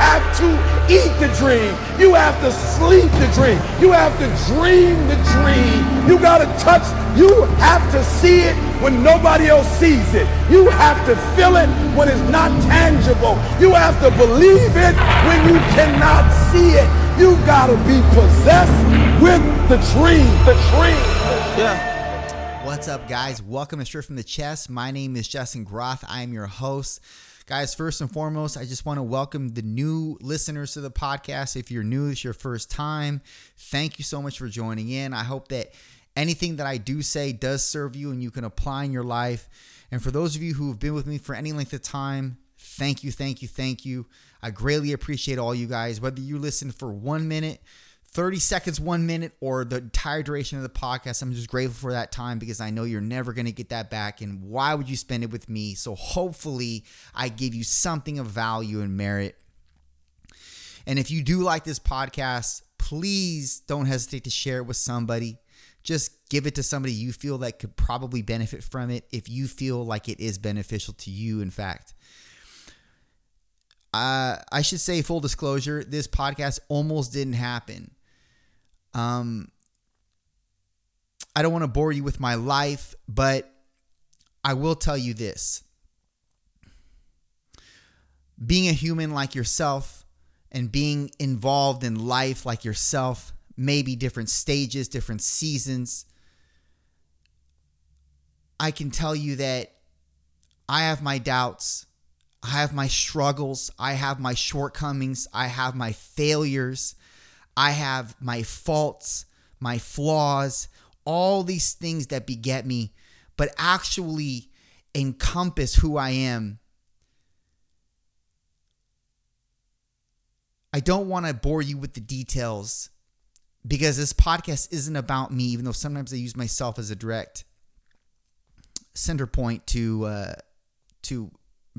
have to eat the dream. You have to sleep the dream. You have to dream the dream. You got to touch. You have to see it when nobody else sees it. You have to feel it when it's not tangible. You have to believe it when you cannot see it. You got to be possessed with the dream. The dream. Yeah. What's up, guys? Welcome to Straight from the Chest. My name is Justin Groth. I am your host. Guys, first and foremost, I just want to welcome the new listeners to the podcast. If you're new, it's your first time. Thank you so much for joining in. I hope that anything that I do say does serve you and you can apply in your life. And for those of you who have been with me for any length of time, thank you, thank you, thank you. I greatly appreciate all you guys, whether you listen for one minute, 30 seconds, one minute, or the entire duration of the podcast. I'm just grateful for that time because I know you're never going to get that back. And why would you spend it with me? So hopefully, I give you something of value and merit. And if you do like this podcast, please don't hesitate to share it with somebody. Just give it to somebody you feel that could probably benefit from it if you feel like it is beneficial to you, in fact. Uh, I should say, full disclosure, this podcast almost didn't happen. Um, I don't want to bore you with my life, but I will tell you this. Being a human like yourself and being involved in life like yourself, maybe different stages, different seasons, I can tell you that I have my doubts. I have my struggles. I have my shortcomings. I have my failures. I have my faults, my flaws, all these things that beget me, but actually encompass who I am. I don't want to bore you with the details because this podcast isn't about me, even though sometimes I use myself as a direct center point to uh, to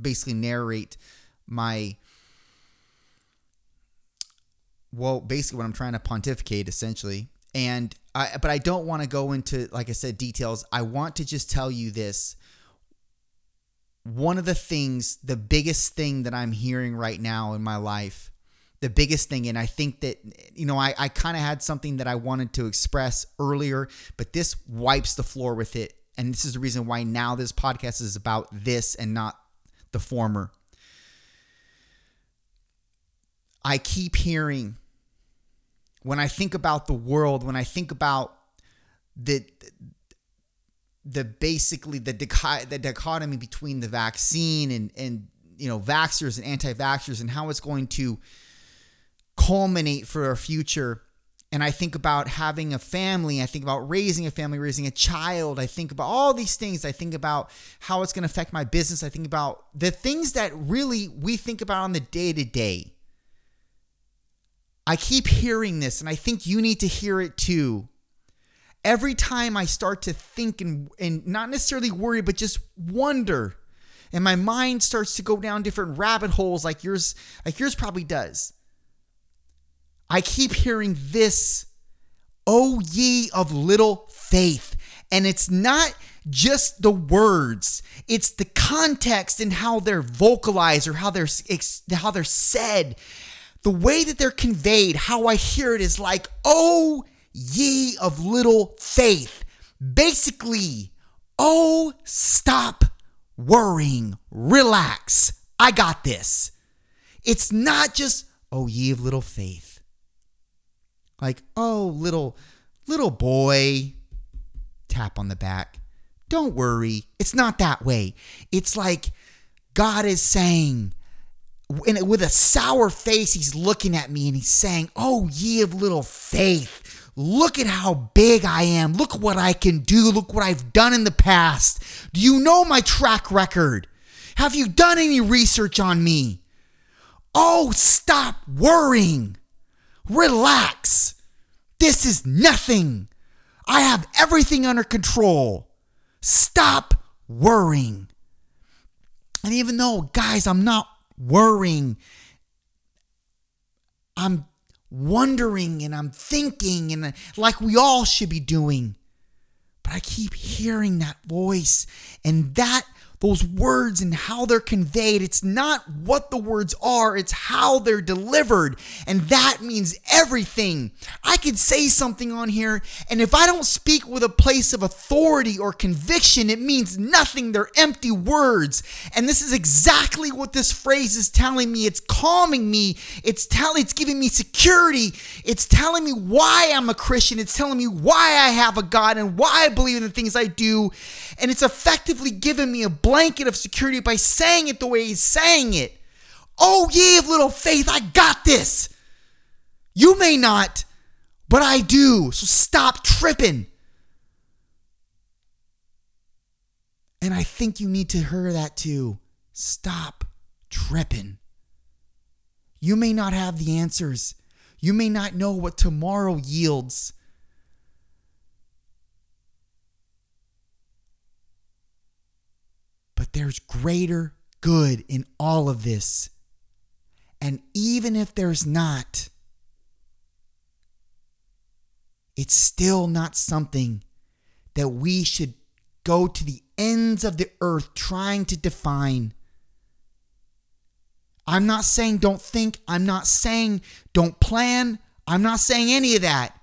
basically narrate my well, basically what I'm trying to pontificate essentially. And I, but I don't want to go into, like I said, details. I want to just tell you this. One of the things, the biggest thing that I'm hearing right now in my life, the biggest thing, and I think that, you know, I, I kind of had something that I wanted to express earlier, but this wipes the floor with it. And this is the reason why now this podcast is about this and not the former. I keep hearing when I think about the world, when I think about the the basically the the dichotomy between the vaccine and and you know vaxxers and anti-vaxxers and how it's going to culminate for our future. And I think about having a family, I think about raising a family, raising a child, I think about all these things, I think about how it's going to affect my business, I think about the things that really we think about on the day to day. I keep hearing this, and I think you need to hear it too. Every time I start to think and, and not necessarily worry, but just wonder, and my mind starts to go down different rabbit holes like yours, like yours probably does. I keep hearing this, O ye of little faith. And it's not just the words, it's the context and how they're vocalized or how they're how they're said. The way that they're conveyed, how I hear it is like, "Oh ye of little faith." Basically, "Oh, stop worrying. Relax. I got this." It's not just, "Oh ye of little faith." Like, oh, little, little boy, tap on the back. Don't worry. It's not that way. It's like God is saying, and with a sour face, he's looking at me and he's saying, Oh, ye of little faith, look at how big I am. Look what I can do. Look what I've done in the past. Do you know my track record? Have you done any research on me? Oh, stop worrying. Relax. This is nothing. I have everything under control. Stop worrying. And even though, guys, I'm not worrying, I'm wondering and I'm thinking, and uh, like we all should be doing. But I keep hearing that voice, and that those words and how they're conveyed. It's not what the words are, it's how they're delivered. And that means everything. I could say something on here, and if I don't speak with a place of authority or conviction, it means nothing. They're empty words. And this is exactly what this phrase is telling me. It's calming me. It's telling it's giving me security. It's telling me why I'm a Christian. It's telling me why I have a God and why I believe in the things I do. And it's effectively giving me a blanket of security by saying it the way he's saying it. Oh, ye of little faith, I got this. You may not, but I do. So stop tripping. And I think you need to hear that too. Stop tripping. You may not have the answers. You may not know what tomorrow yields. But there's greater good in all of this. And even if there's not, it's still not something that we should go to the ends of the earth trying to define. I'm not saying don't think. I'm not saying don't plan. I'm not saying any of that.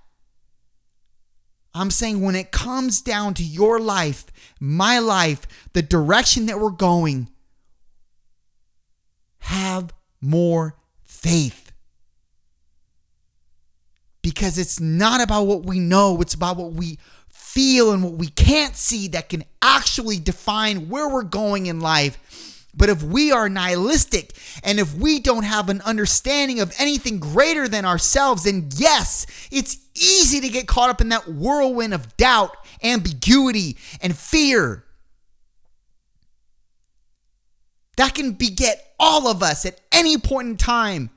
I'm saying when it comes down to your life, my life, the direction that we're going, have more faith. Because it's not about what we know, it's about what we feel and what we can't see that can actually define where we're going in life. But if we are nihilistic and if we don't have an understanding of anything greater than ourselves, then yes, it's easy to get caught up in that whirlwind of doubt, ambiguity, and fear. That can beget all of us at any point in time.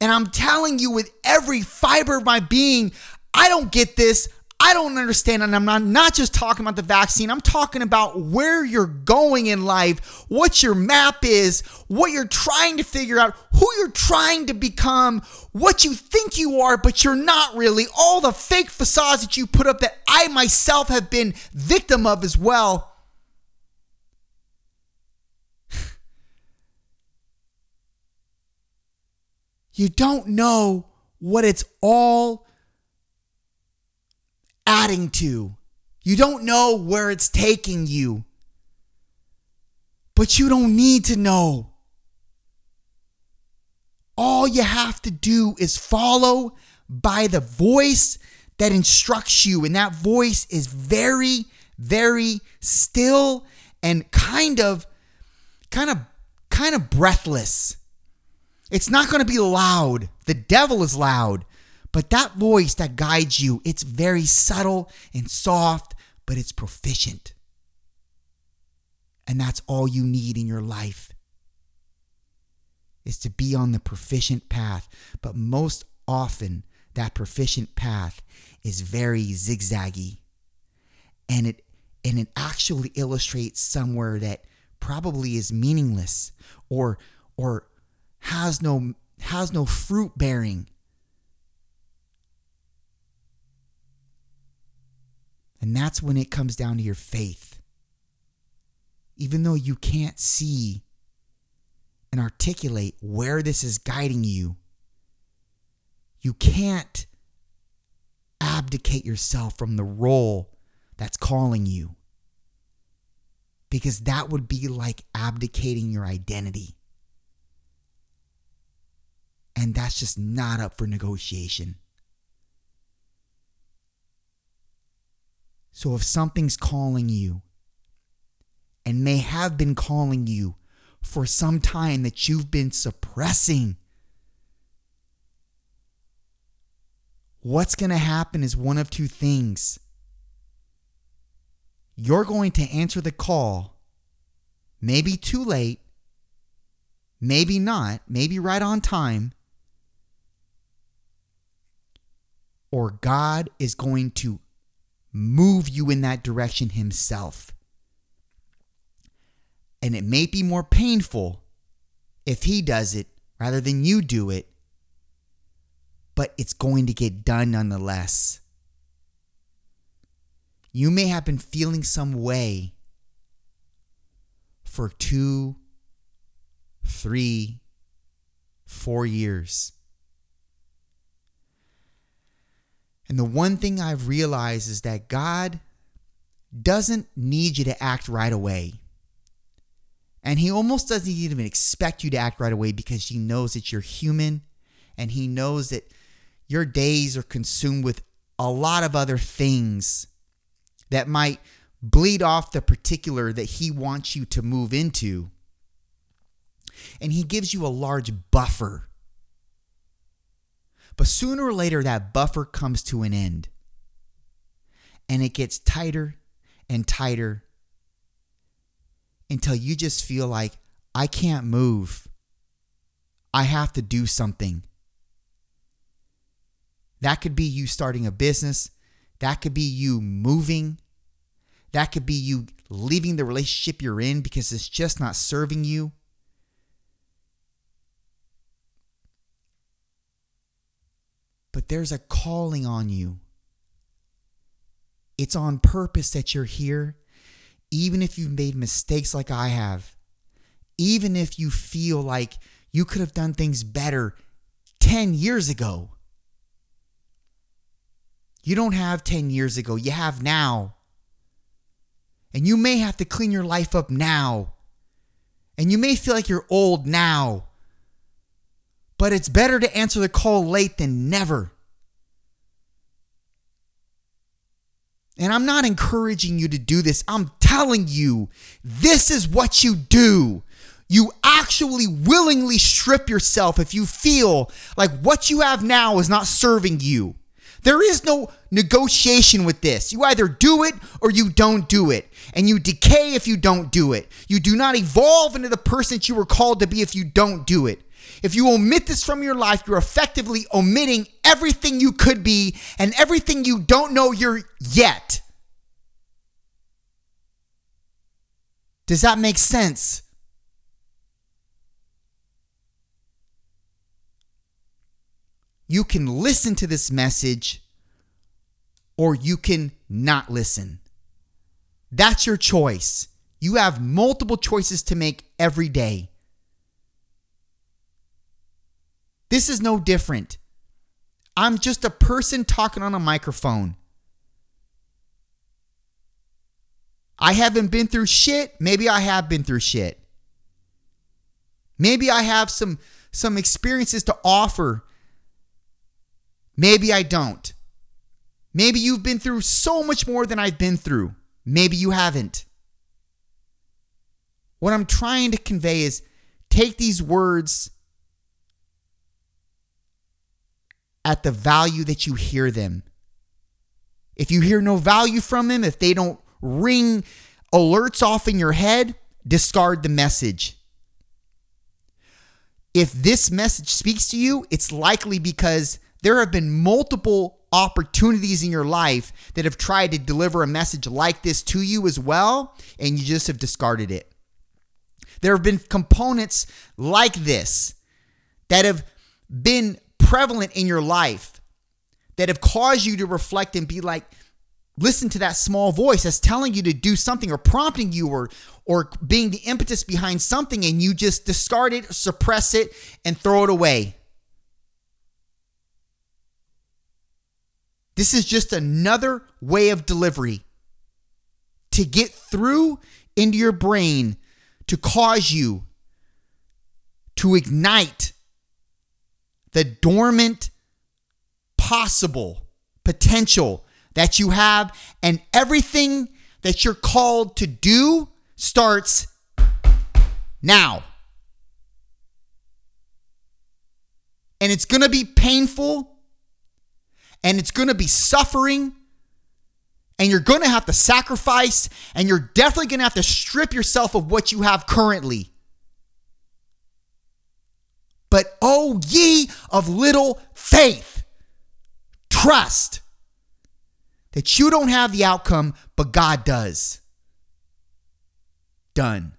And I'm telling you with every fiber of my being, I don't get this. I don't understand, and I'm not, not just talking about the vaccine, I'm talking about where you're going in life, what your map is, what you're trying to figure out, who you're trying to become, what you think you are, but you're not really, all the fake facades that you put up that I myself have been victim of as well. you don't know what it's all adding to. You don't know where it's taking you. But you don't need to know. All you have to do is follow by the voice that instructs you. And that voice is very, very still and kind of, kind of, kind of breathless. It's not going to be loud. The devil is loud. But that voice that guides you, it's very subtle and soft, but it's proficient. And that's all you need in your life is to be on the proficient path. But most often, that proficient path is very zigzaggy. And it and it actually illustrates somewhere that probably is meaningless or or has no has no fruit bearing And that's when it comes down to your faith. Even though you can't see and articulate where this is guiding you, you can't abdicate yourself from the role that's calling you. Because that would be like abdicating your identity. And that's just not up for negotiation. So if something's calling you and may have been calling you for some time that you've been suppressing, what's going to happen is one of two things. You're going to answer the call, maybe too late, maybe not, maybe right on time, or God is going to move you in that direction himself. And it may be more painful if he does it rather than you do it, but it's going to get done nonetheless. You may have been feeling some way for two, three, four years. And the one thing I've realized is that God doesn't need you to act right away. And He almost doesn't even expect you to act right away because He knows that you're human and He knows that your days are consumed with a lot of other things that might bleed off the particular that He wants you to move into. And He gives you a large buffer. But sooner or later, that buffer comes to an end. And it gets tighter and tighter until you just feel like, I can't move. I have to do something. That could be you starting a business. That could be you moving. That could be you leaving the relationship you're in because it's just not serving you. But there's a calling on you. It's on purpose that you're here, even if you've made mistakes like I have. Even if you feel like you could have done things better 10 years ago. You don't have 10 years ago, you have now. And you may have to clean your life up now. And you may feel like you're old now. But it's better to answer the call late than never. And I'm not encouraging you to do this. I'm telling you, this is what you do. You actually willingly strip yourself if you feel like what you have now is not serving you. There is no negotiation with this. You either do it or you don't do it. And you decay if you don't do it. You do not evolve into the person that you were called to be if you don't do it. If you omit this from your life, you're effectively omitting everything you could be and everything you don't know you're yet. Does that make sense? You can listen to this message or you can not listen. That's your choice. You have multiple choices to make every day. This is no different. I'm just a person talking on a microphone. I haven't been through shit. Maybe I have been through shit. Maybe I have some some experiences to offer. Maybe I don't. Maybe you've been through so much more than I've been through. Maybe you haven't. What I'm trying to convey is take these words at the value that you hear them. If you hear no value from them, if they don't ring alerts off in your head, discard the message. If this message speaks to you, it's likely because there have been multiple opportunities in your life that have tried to deliver a message like this to you as well, and you just have discarded it. There have been components like this that have been prevalent in your life that have caused you to reflect and be like, listen to that small voice that's telling you to do something or prompting you or or being the impetus behind something and you just discard it, suppress it and throw it away. This is just another way of delivery to get through into your brain to cause you to ignite the dormant possible potential that you have, and everything that you're called to do starts now. And it's going to be painful and it's going to be suffering and you're going to have to sacrifice and you're definitely going to have to strip yourself of what you have currently. But oh, ye of little faith, trust that you don't have the outcome, but God does. Done.